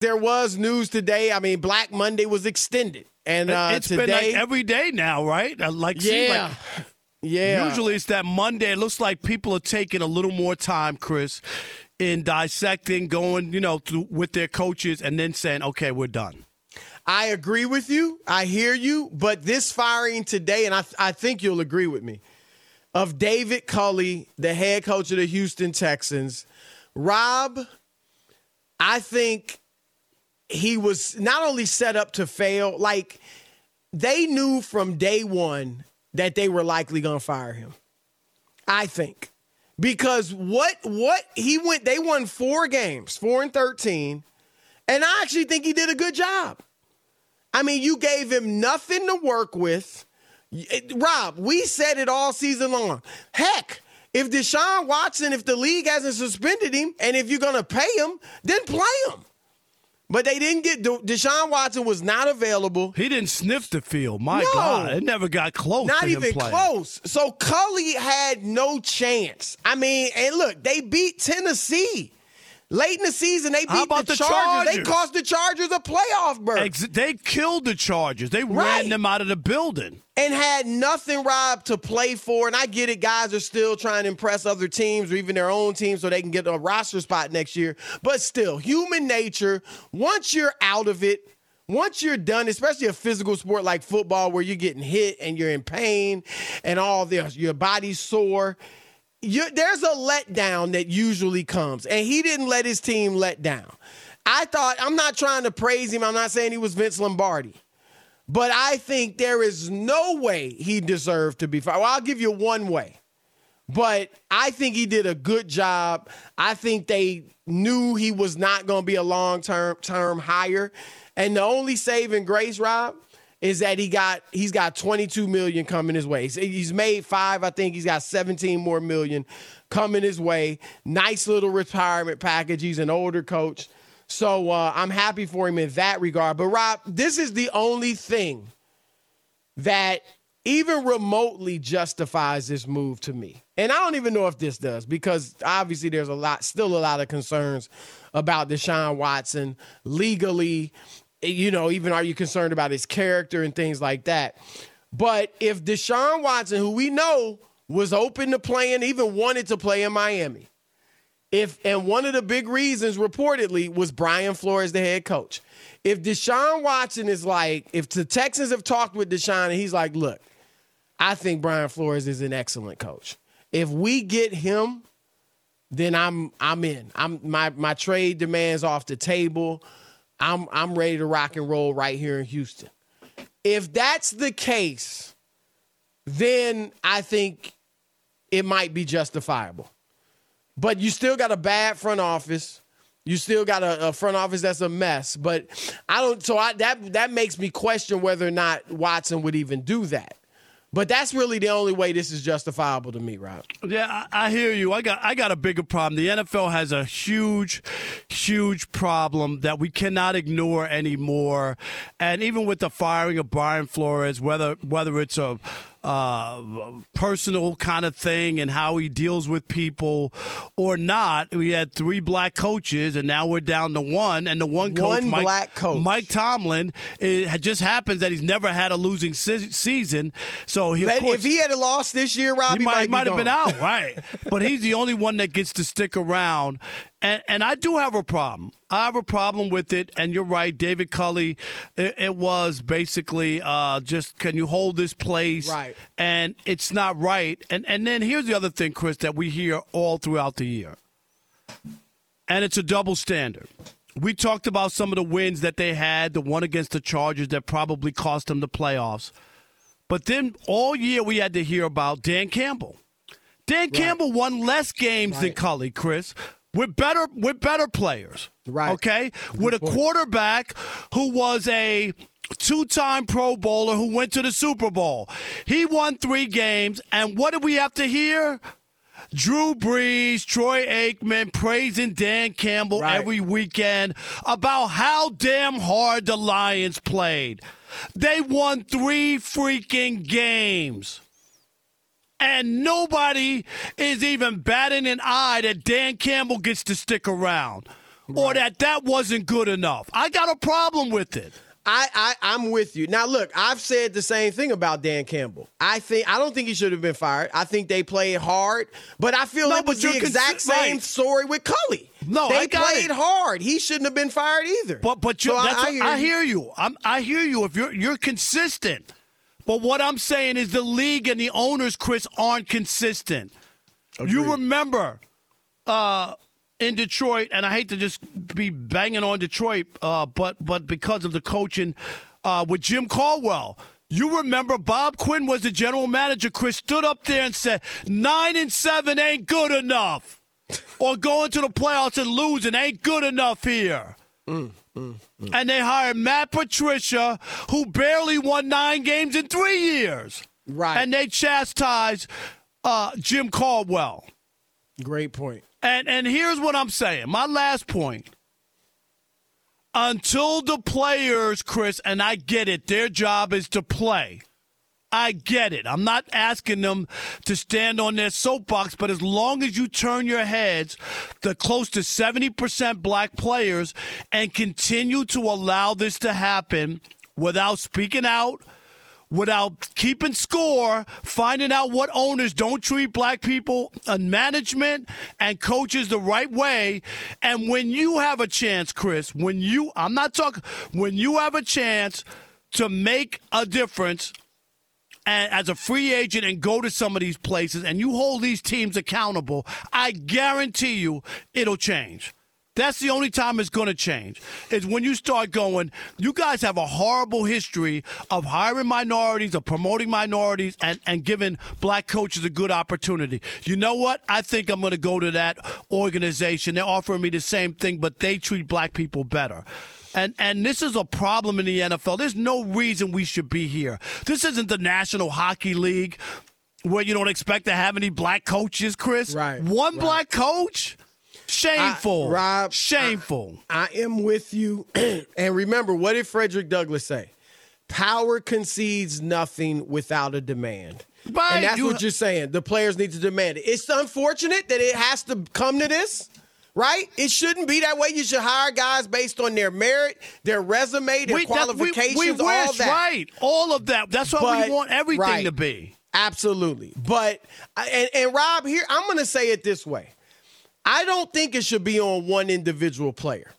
There was news today. I mean, Black Monday was extended. And uh, it's today, been like every day now, right? Uh, Like, yeah. like yeah. Usually it's that Monday. It looks like people are taking a little more time, Chris, in dissecting, going, you know, through, with their coaches, and then saying, "Okay, we're done." I agree with you. I hear you. But this firing today, and I, I think you'll agree with me, of David Culley, the head coach of the Houston Texans, Rob, I think he was not only set up to fail, like they knew from day one that they were likely going to fire him. I think because what what he went they won four games, 4 and 13, and I actually think he did a good job. I mean, you gave him nothing to work with. Rob, we said it all season long. Heck, if Deshaun Watson, if the league hasn't suspended him, and if you're going to pay him, then play him. But they didn't get Deshaun Watson was not available. He didn't sniff the field. My No. God, it never got close. Not even playing. close. So Culley had no chance. I mean, and look, they beat Tennessee. Late in the season, they beat the, the Chargers. They cost the Chargers a playoff berth. Ex- they killed the Chargers. They Right. ran them out of the building. and had nothing, Rob, to play for. And I get it, guys are still trying to impress other teams or even their own teams so they can get a roster spot next year. But still, human nature, once you're out of it, once you're done, especially a physical sport like football where you're getting hit and you're in pain and all this, your body's sore. You there's a letdown that usually comes, and he didn't let his team let down. I thought, I'm not trying to praise him. I'm not saying he was Vince Lombardi. But I think there is no way he deserved to be fired. Well, I'll give you one way. But I think he did a good job. I think they knew he was not going to be a long term term hire. And the only saving grace, Rob, is that he got he's got 22 million coming his way. He's- made five. I think he's got 17 more million coming his way. Nice little retirement package. He's an older coach. So uh, I'm happy for him in that regard. But Rob, this is the only thing that even remotely justifies this move to me. And I don't even know if this does because obviously there's a lot, still a lot of concerns about Deshaun Watson legally. You know, even are you concerned about his character and things like that? But if Deshaun Watson, who we know was open to playing, even wanted to play in Miami, if and one of the big reasons reportedly was Brian Flores, the head coach. If Deshaun Watson is like, if the Texans have talked with Deshaun and he's like, look, I think Brian Flores is an excellent coach. If we get him, then I'm I'm in. I'm my my trade demands off the table. I'm I'm ready to rock and roll right here in Houston. If that's the case, then I think it might be justifiable. But you still got a bad front office. You still got a, a front office that's a mess. But I don't. So I, that that makes me question whether or not Watson would even do that. But that's really the only way this is justifiable to me, Rob. Yeah, I, I hear you. I got I got a bigger problem. The NFL has a huge, huge problem that we cannot ignore anymore. And even with the firing of Brian Flores, whether whether it's a uh, personal kind of thing and how he deals with people or not, we had three black coaches, and now we're down to one. And the one coach, One Mike, black coach. Mike Tomlin, it just happens that he's never had a losing se- season. So he, of course, if he had lost this year, Rob, he might, be might have been out, right? but he's the only one that gets to stick around. And and I do have a problem. I have a problem with it. And you're right, David Culley. It, it was basically uh, just can you hold this place? Right. And it's not right. And and then here's the other thing, Chris, that we hear all throughout the year. And it's a double standard. We talked about some of the wins that they had, the one against the Chargers that probably cost them the playoffs. But then all year we had to hear about Dan Campbell. Dan Campbell won less games than Right. Culley, Chris. With better with better players. Right. Okay? With a quarterback who was a two-time Pro Bowler who went to the Super Bowl. He won 3 games and what did we have to hear? Drew Brees, Troy Aikman praising Dan Campbell Right. every weekend about how damn hard the Lions played. They won 3 freaking games. And nobody is even batting an eye that Dan Campbell gets to stick around or that that wasn't good enough. I got a problem with it. I, I I'm with you. Now look, I've said the same thing about Dan Campbell. I think I don't think he should have been fired. I think they played hard, but I feel No, it was the exact consi- same right. story with Culley. No, they I played it. hard. He shouldn't have been fired either. But but you So that's I, what- I hear, you. you. I'm, I hear you. If you're you're consistent, but what I'm saying is the league and the owners, Chris, aren't consistent. You remember uh, in Detroit, and I hate to just be banging on Detroit, uh, but but because of the coaching uh, with Jim Caldwell. You remember Bob Quinn was the general manager. Chris stood up there and said, nine and seven ain't good enough. or going to the playoffs and losing ain't good enough here. And they hired Matt Patricia, who barely won nine games in three years. Right. And they chastised uh, Jim Caldwell. Great point. And and here's what I'm saying. My last point. Until the players, Chris, and I get it, their job is to play. I get it. I'm not asking them to stand on their soapbox, but as long as you turn your heads to close to 70% black players and continue to allow this to happen without speaking out, without keeping score, finding out what owners don't treat black people and management and coaches the right way. And when you have a chance, Chris, when you, I'm not talking, when you have a chance to make a difference as a free agent and go to some of these places and you hold these teams accountable, I guarantee you it'll change. That's the only time it's going to change. Is when you start going, you guys have a horrible history of hiring minorities, of promoting minorities, and, and giving black coaches a good opportunity. You know what? I think I'm going to go to that organization. They're offering me the same thing, but they treat black people better. And and this is a problem in the NFL. There's no reason we should be here. This isn't the National Hockey League where you don't expect to have any black coaches, Chris. Right, One right. black coach? Shameful. I- Rob, Shameful. I am with you. and remember, what did Frederick Douglass say? Power concedes nothing without a demand. Right, And that's you- what you're saying. The players need to demand it. It's unfortunate that it has to come to this, right? It shouldn't be that way. You should hire guys based on their merit, their resume, their We- we- qualifications, we, all wish, that. right? All of that. That's what But- we want everything right. to be. Absolutely. But and, and Rob, here I'm going to say it this way. I don't think it should be on one individual player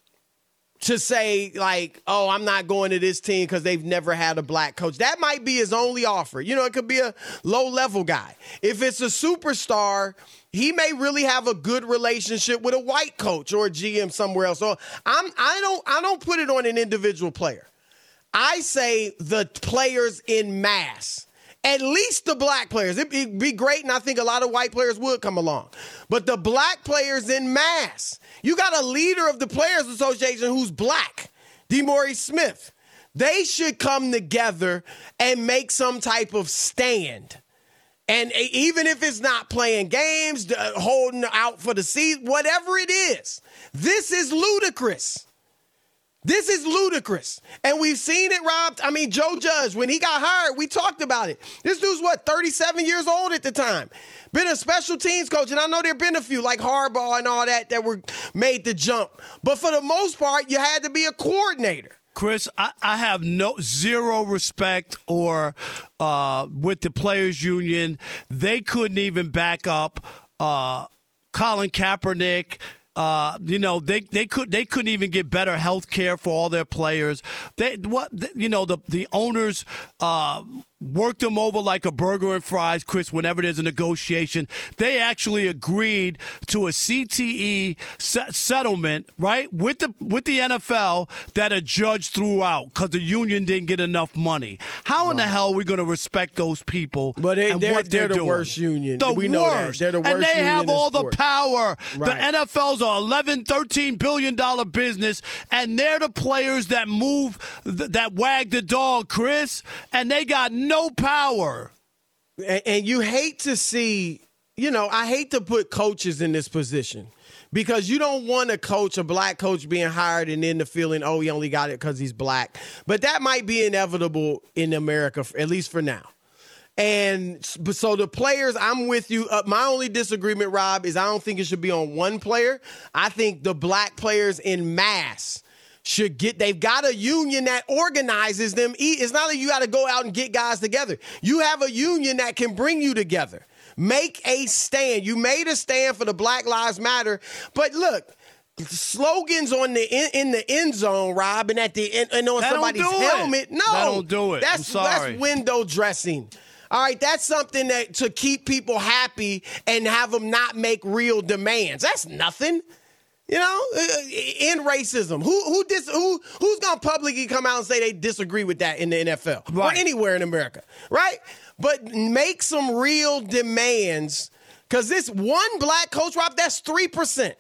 to say like, "Oh, I'm not going to this team because they've never had a black coach." That might be his only offer. You know, it could be a low level guy. If it's a superstar, he may really have a good relationship with a white coach or a GM somewhere else. So I'm I don't I don't put it on an individual player. I say the players in mass. At least the black players. It'd be- great, and I think a lot of white players would come along. But the black players in mass. You got a leader of the Players Association who's black, DeMaurice Smith. They should come together and make some type of stand. And even if it's not playing games, uh, holding out for the season, whatever it is, this is ludicrous. This is ludicrous. And we've seen it, Rob. I mean, Joe Judge, when he got hired, we talked about it. This dude's what, 37 years old at the time. Been a special teams coach, and I know there have been a few like Harbaugh and all that that were made the jump. But for the most part, you had to be a coordinator. Chris, I, I have no zero respect or uh, with the players union. They couldn't even back up uh, Colin Kaepernick. Uh, you know they they could they couldn't even get better health care for all their players. They what you know the the owners uh, work them over like a burger and fries, Chris, whenever there's a negotiation. They actually agreed to a CTE settlement, right, with the with the NFL that a judge threw out because the union didn't get enough money. How in the hell are we going to respect those people? But they, and they're, what they're, they're, the doing? worst union. The we worst. They're the worst and they have all the power. Right. The NFL's a 11, 13 billion dollar business, and they're the players that move, th- that wag the dog, Chris, and they got no power. And, and you hate to see, you know, I hate to put coaches in this position because you don't want a coach, a black coach, being hired and then the feeling, oh, he only got it because he's black. But that might be inevitable in America, at least for now. And so the players, I'm with you. Uh, my only disagreement, Rob, is I don't think it should be on one player. I think the black players in mass should get they've got a union that organizes them it's not that you got to go out and get guys together you have a union that can bring you together make a stand you made a stand for the black lives matter but look slogans on the in, in the end zone rob and at the end and on That somebody's do it. helmet no That don't do it. I'm that's sorry. that's window dressing all right, that's something that to keep people happy and have them not make real demands. That's nothing. You know, uh, in racism, who who dis, who who's gonna publicly come out and say they disagree with that in the NFL or anywhere in America, right? But make some real demands because this one black coach, Rob, that's three percent.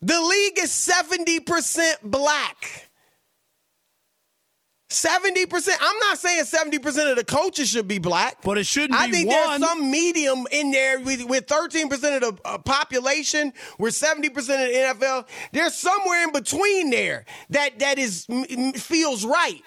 The league is seventy percent black. 70%. I'm not saying 70% of the coaches should be black. But it shouldn't I be think one. there's some medium in there with, with 13% of the uh, population, with 70% of the NFL. There's somewhere in between there that that is m- m- feels right.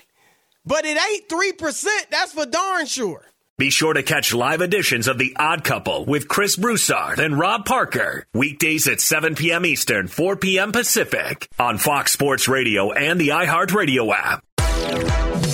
But it ain't 3%. That's for darn sure. Be sure to catch live editions of The Odd Couple with Chris Broussard and Rob Parker. Weekdays at 7 p.m. Eastern, 4 p.m. Pacific on Fox Sports Radio and the iHeartRadio app.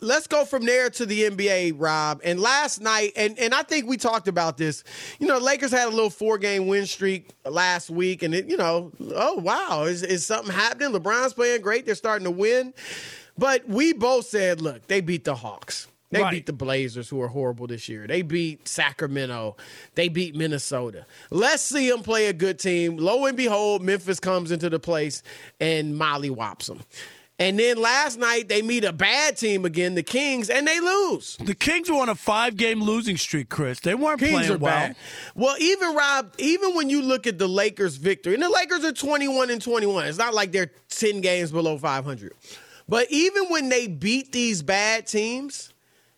Let's go from there to the NBA, Rob. And last night, and, and I think we talked about this. You know, Lakers had a little four game win streak last week, and it, you know, oh wow, is, is something happening? LeBron's playing great. They're starting to win. But we both said, look, they beat the Hawks. They Right. beat the Blazers, who are horrible this year. They beat Sacramento. They beat Minnesota. Let's see them play a good team. Lo and behold, Memphis comes into the place and Molly whops them. And then last night they meet a bad team again, the Kings, and they lose. The Kings were on a five game losing streak, Chris. They weren't Kings playing well. bad. Well, even Rob, even when you look at the Lakers' victory, and the Lakers are 21 and 21. It's not like they're 10 games below 500. But even when they beat these bad teams,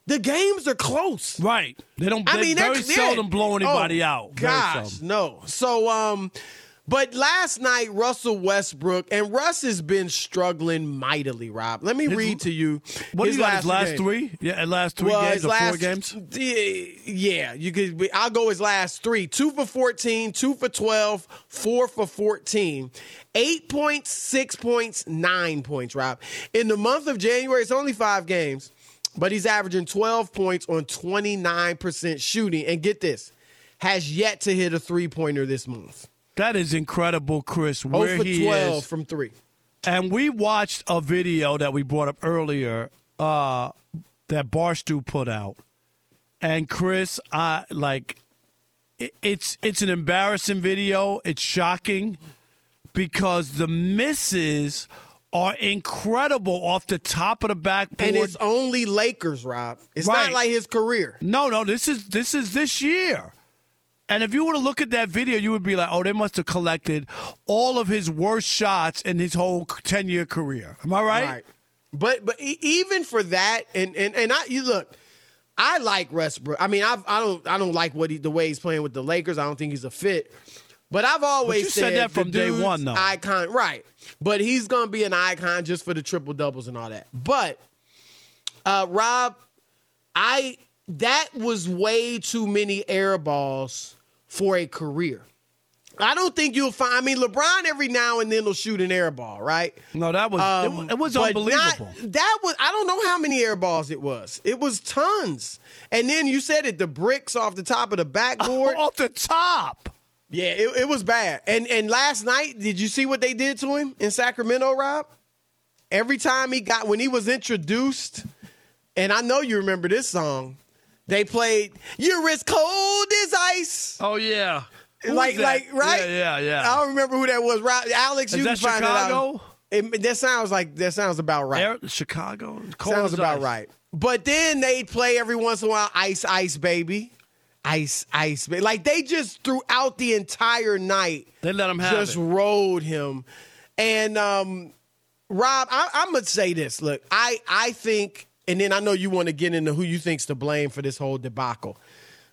the games are close. Right. They don't I they mean, very seldom blow anybody Oh, out. Very Gosh, seldom. no. So, um, but last night Russell Westbrook and Russ has been struggling mightily. Rob, let me read to you. What do you got? His last three? Yeah, last three Well, games or last four games? Yeah, you could. I'll go his last three: two for fourteen, two for twelve, four for fourteen, eight points, six points, nine points. Rob, in the month of January, it's only five games, but he's averaging twelve points on twenty nine percent shooting. And get this, has yet to hit a three pointer this month. That is incredible, Chris. Oh Where for he twelve is. from three. And we watched a video that we brought up earlier uh, that Barstool put out. And Chris, I like it, it's it's an embarrassing video. It's shocking because the misses are incredible off the top of the backboard. And it's only Lakers, Rob. It's Right. not like his career. No, no, this is this is this year. And if you were to look at that video, you would be like, "Oh, they must have collected all of his worst shots in his whole ten-year career." Am I right? right? But but even for that, and and and I you look, I like Westbrook. I mean, I've, I don't I don't like what he, the way he's playing with the Lakers. I don't think he's a fit. But I've always you said that from day one, though. Icon, right? But he's gonna be an icon just for the triple doubles and all that. But uh, Rob, I that was way too many air balls for a career. I don't think you'll find. I mean, LeBron every now and then will shoot an air ball, right? No, that was Um, it, was unbelievable. not- that was I don't know how many air balls it was. It was tons. And then you said it, the bricks off the top of the backboard. Off the top. yeah, it, it was bad. And and last night, did you see what they did to him in Sacramento, Rob? Every time he got when he was introduced, and I know you remember this song, they played "You're as cold as ice." Oh yeah. Who like, like, right? Yeah, yeah, yeah. I don't remember who that was. Alex, Is you that can find Chicago? it out. It, that sounds like that sounds about right. Air- Chicago. Cold Sounds about ice. right. But then they'd play every once in a while, Ice Ice Baby. Ice Ice Baby. Like they just throughout the entire night They let him have just it. rode him. And um, Rob, I, I'm gonna say this. Look, I I think, and then I know you want to get into who you think's to blame for this whole debacle.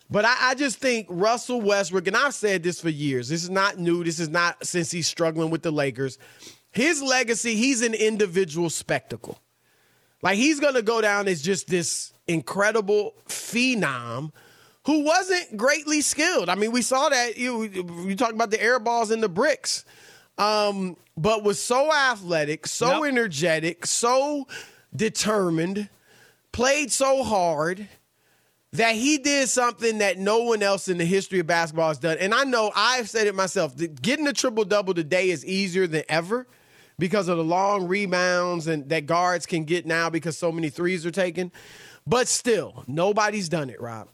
But I, I just think Russell Westbrook, and I've said this for years. This is not new. This is not since he's struggling with the Lakers. His legacy, he's an individual spectacle. Like he's gonna go down as just this incredible phenom who wasn't greatly skilled. I mean, we saw that you you talk about the air balls and the bricks, um, but was so athletic, so Yep. energetic, so determined, played so hard that he did something that no one else in the history of basketball has done. And I know I've said it myself. Getting a triple double today is easier than ever because of the long rebounds and that guards can get now because so many threes are taken. But still, nobody's done it, Rob.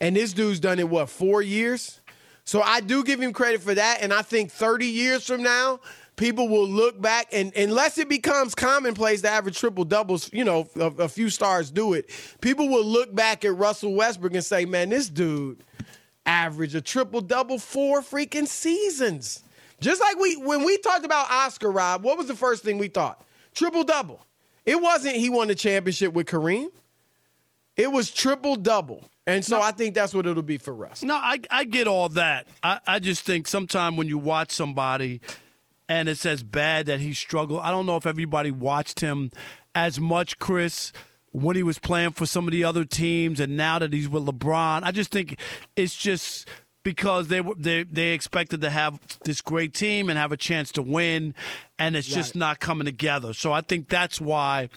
And this dude's done it what, 4 years? So I do give him credit for that and I think 30 years from now, people will look back and unless it becomes commonplace to average triple doubles, you know, a, a few stars do it. People will look back at Russell Westbrook and say, "Man, this dude averaged a triple double four freaking seasons." Just like we when we talked about Oscar Rob, what was the first thing we thought? Triple double. It wasn't he won the championship with Kareem. It was triple double. And so I think that's what it'll be for Russ. No, I, I get all that. I, I just think sometimes when you watch somebody and it's as bad that he struggled, I don't know if everybody watched him as much, Chris, when he was playing for some of the other teams and now that he's with LeBron. I just think it's just because they were they they expected to have this great team and have a chance to win and it's just not coming together. So I think that's why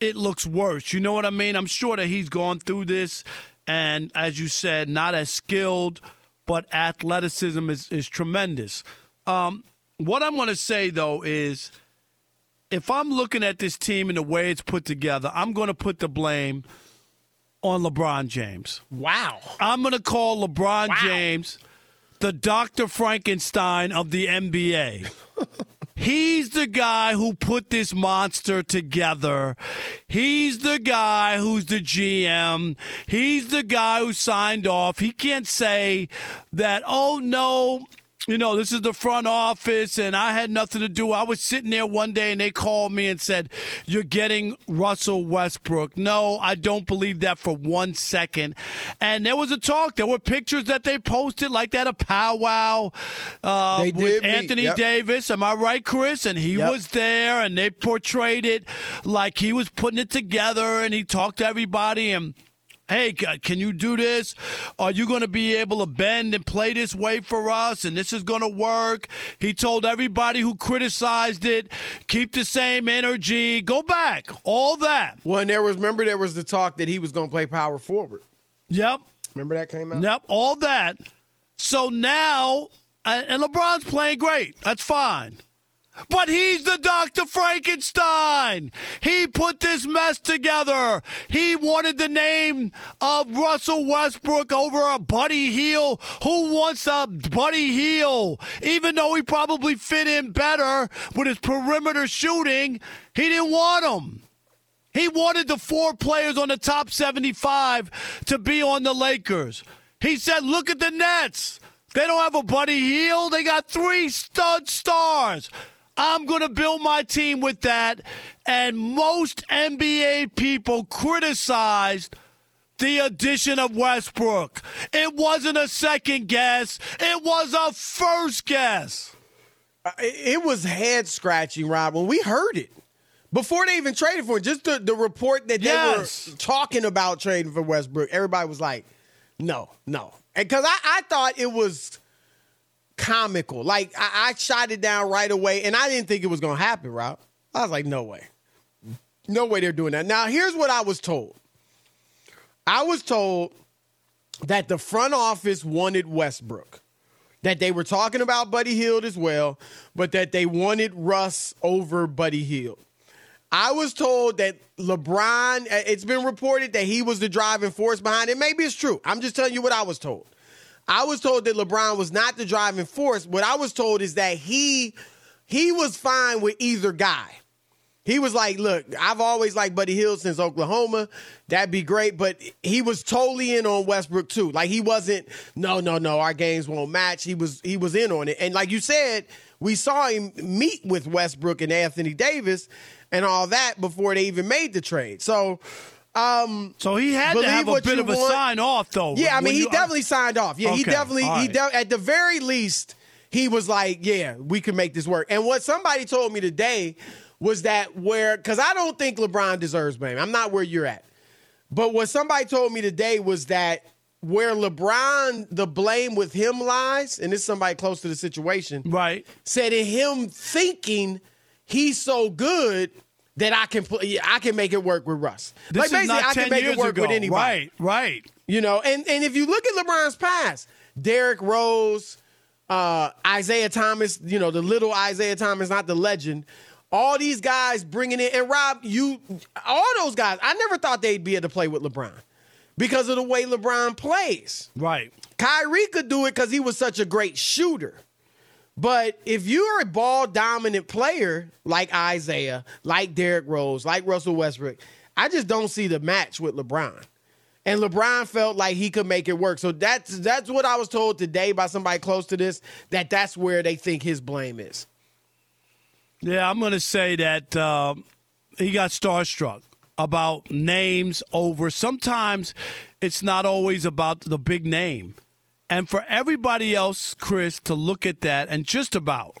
it looks worse. You know what I mean? I'm sure that he's gone through this, and as you said, not as skilled, but athleticism is, is tremendous. Um, what I'm going to say, though, is if I'm looking at this team and the way it's put together, I'm going to put the blame on LeBron James. Wow. I'm going to call LeBron James the Dr. Frankenstein of the NBA. He's the guy who put this monster together. He's the guy who's the GM. He's the guy who signed off. He can't say that, oh no, you know, this is the front office and I had nothing to do. I was sitting there one day and they called me and said, You're getting Russell Westbrook. No, I don't believe that for one second. And there was a talk. There were pictures that they posted like that, a powwow uh, with meet, Anthony yep. Davis. Am I right, Chris? And he Yep. was there and they portrayed it like he was putting it together and he talked to everybody and Hey, can you do this? Are you going to be able to bend and play this way for us? And this is going to work. He told everybody who criticized it, keep the same energy, go back, all that. When there was, remember, there was the talk that he was going to play power forward. Yep, Remember that came out? yep, all that. So now, and and LeBron's playing great. That's fine. But he's the Dr. Frankenstein. He put this mess together. He wanted the name of Russell Westbrook over a Buddy Hield. Who wants a Buddy Hield? Even though he probably fit in better with his perimeter shooting, he didn't want him. He wanted the four players on the top 75 to be on the Lakers. He said, look at the Nets. They don't have a Buddy Hield. They got three stud stars. I'm going to build my team with that. And most NBA people criticized the addition of Westbrook. It wasn't a second guess, it was a first guess. Uh, it was head scratching, Rob, when we heard it. Before they even traded for him, just the, the report that yes. they were talking about trading for Westbrook, everybody was like, no, no. Because I, I thought it was comical. Like, I, I shot it down right away, and I didn't think it was to happen, Rob. I was like, no way. No way they're doing that. Now, here's what I was told I was told that the front office wanted Westbrook that they were talking about Buddy Hield as well, but that they wanted Russ over Buddy Hield. I was told that LeBron, uh, it's been reported that he was the driving force behind it. Maybe it's true. I'm just telling you what I was told. I was told that LeBron was not the driving force. What I was told is that he he was fine with either guy. He was like, look, I've always liked Buddy Hield since Oklahoma. That'd be great. But he was totally in on Westbrook too. Like he wasn't, no, no, no, our games won't match. He was he was in on it. And like you said, we saw him meet with Westbrook and Anthony Davis and all that before they even made the trade. So um, so he had to have a bit of a want. sign off, though. Yeah, I mean, he you, definitely signed off. Yeah, okay. he definitely, right. he de- at the very least, he was like, yeah, we can make this work. And what somebody told me today was that where because I don't think LeBron deserves blame. I'm not where you're at. But what somebody told me today was that where LeBron the blame with him lies, and this is somebody close to the situation, right? Said in him thinking he's so good that I can I can make it work with Russ. This like basically, I can make it work ago. with anybody. Right, right. You know, and and if you look at LeBron's past, Derrick Rose, uh, Isaiah Thomas, you know, the little Isaiah Thomas, not the legend, all these guys bringing in, and Rob, you, all those guys, I never thought they'd be able to play with LeBron because of the way LeBron plays. Right. Kyrie could do it because he was such a great shooter. But if you're a ball dominant player like Isaiah, like Derrick Rose, like Russell Westbrook, I just don't see the match with LeBron. And LeBron felt like he could make it work. So that's that's what I was told today by somebody close to this that that's where they think his blame is. Yeah, I'm going to say that uh, he got starstruck about names over. Sometimes it's not always about the big name. And for everybody else, Chris, to look at that and just about,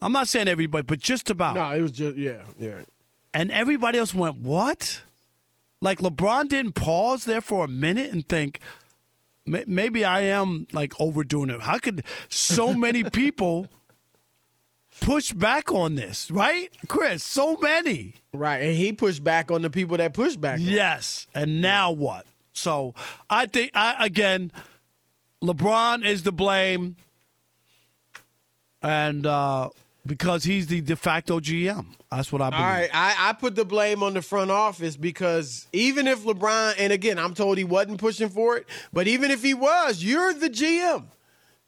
I'm not saying everybody, but just about. No, it was just, yeah, yeah. And everybody else went, what? Like LeBron didn't pause there for a minute and think, maybe I am like overdoing it. How could so many people push back on this, right? Chris, so many. Right. And he pushed back on the people that pushed back. Yes. And now what? So I think, I, again, LeBron is to blame. And uh, because he's the de facto GM. That's what I believe. All right, I, I, put the blame on the front office because even if LeBron, and again, I'm told he wasn't pushing for it, but even if he was, you're the GM.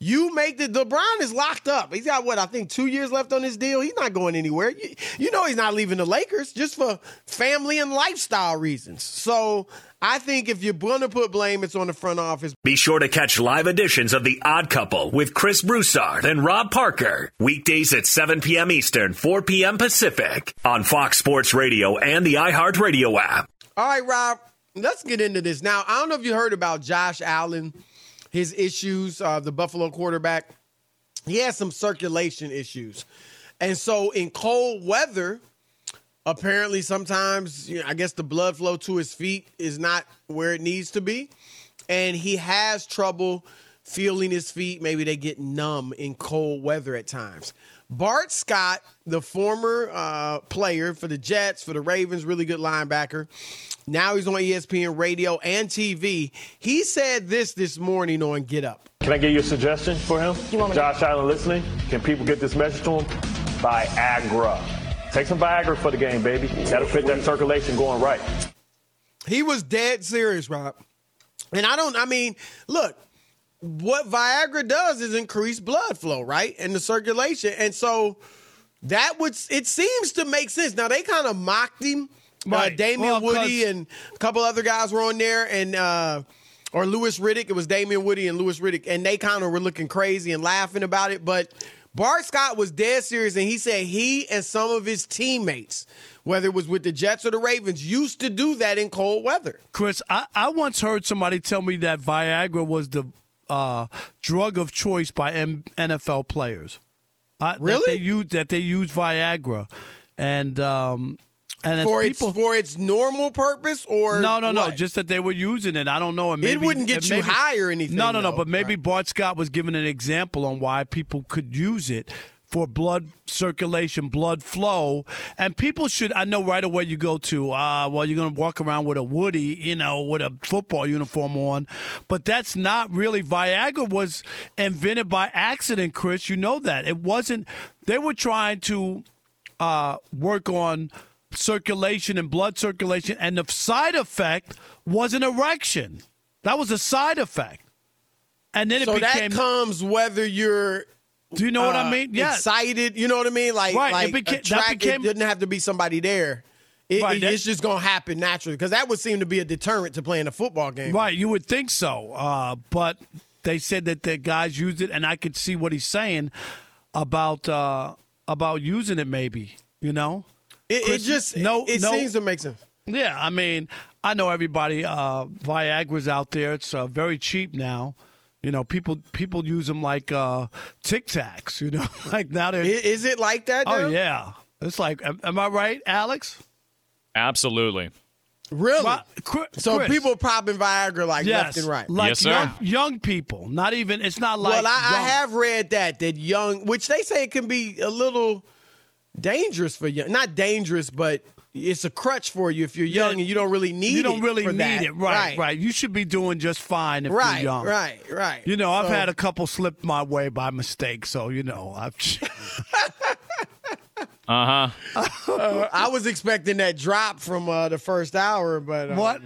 You make the LeBron is locked up. He's got what I think two years left on his deal. He's not going anywhere. You, you, know he's not leaving the Lakers just for family and lifestyle reasons. So I think if you're going to put blame, it's on the front office. Be sure to catch live editions of The Odd Couple with Chris Broussard and Rob Parker weekdays at 7 p.m. Eastern, 4 p.m. Pacific on Fox Sports Radio and the iHeartRadio app. All right, Rob. Let's get into this now. I don't know if you heard about Josh Allen his issues, uh, the Buffalo quarterback. He has some circulation issues. And so in cold weather, apparently sometimes you know, I guess the blood flow to his feet is not where it needs to be. And he has trouble feeling his feet. Maybe they get numb in cold weather at times. Bart Scott, the former uh, player for the Jets, for the Ravens, really good linebacker. Now he's on ESPN radio and TV. He said this this morning on Get Up. Can I get you a suggestion for him? Josh Allen listening? Can people get this message to him? Viagra. Take some Viagra for the game, baby. That'll fit that circulation going right. He was dead serious, Rob. And I don't, I mean, look, what Viagra does is increase blood flow, right? And the circulation. And so that would it seems to make sense. Now they kind of mocked him. Right. Uh, Damien well, Woody and a couple other guys were on there and uh or Louis Riddick. It was Damien Woody and Louis Riddick, and they kind of were looking crazy and laughing about it. But Bart Scott was dead serious, and he said he and some of his teammates, whether it was with the Jets or the Ravens, used to do that in cold weather. Chris, I, I once heard somebody tell me that Viagra was the uh, drug of choice by M- NFL players. Uh, really? That they use that they use Viagra, and um, and for people, its for its normal purpose, or no, no, no, just that they were using it. I don't know. And maybe, it wouldn't get you maybe, high or anything. No, no, no. But maybe Right. Bart Scott was giving an example on why people could use it for blood circulation, blood flow, and people should. I know right away you go to, uh, well, you're going to walk around with a Woody, you know, with a football uniform on, but that's not really. Viagra was invented by accident, Chris. You know that it wasn't. They were trying to uh, work on circulation and blood circulation, and the side effect was an erection. That was a side effect. And then it so became. that comes whether you're do you know what I uh, mean? Yeah. excited. You know what I mean? Like, Right, it like beca- that attract- became- it didn't have to be somebody there. It, Right, it- that- it's just gonna happen naturally because that would seem to be a deterrent to playing a football game. Right, you would think so. Uh, but they said that the guys used it, and I could see what he's saying about uh, about using it. Maybe you know. It, it just no- it, it no- seems to make sense. Yeah, I mean, I know everybody. Uh, Viagra's out there. It's uh, very cheap now. You know, people people use them like uh, Tic Tacs. You know, like now they're. Is it like that? oh yeah, it's like. Am, am I right, Alex? Absolutely. really. Ri- Chri- so Chris, people popping Viagra like yes, left and right. like Yes, sir. young, young people. Not even. It's not like. well, I, I have read that that young, which they say it can be a little dangerous for you. Not dangerous, but it's a crutch for you if you're young Yeah, and you don't really need. You don't it really for need that. it, right, right? You should be doing just fine if right, you're young. right, right. You know, I've So- had a couple slip my way by mistake, so you know, I've. Uh huh. I was expecting that drop from uh, the first hour, but uh, what?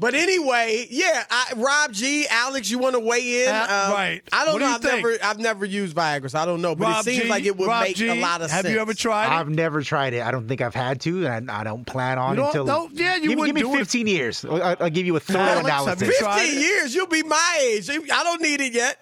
But anyway, yeah, I, Rob G, Alex, you want to weigh in? Uh, Um, right. I don't What know. you I've think? never, I've never used Viagra, so I don't know. But Rob it seems G, like it would Rob make G, a lot of have sense. Have you ever tried it? I've never tried it. I don't think I've had to, and I don't plan on You don't- until. no, yeah, you give, wouldn't give me do it 15 years. I'll, I'll give you a thorough Alex, analysis. Fifteen years, you'll be my age. I don't need it yet.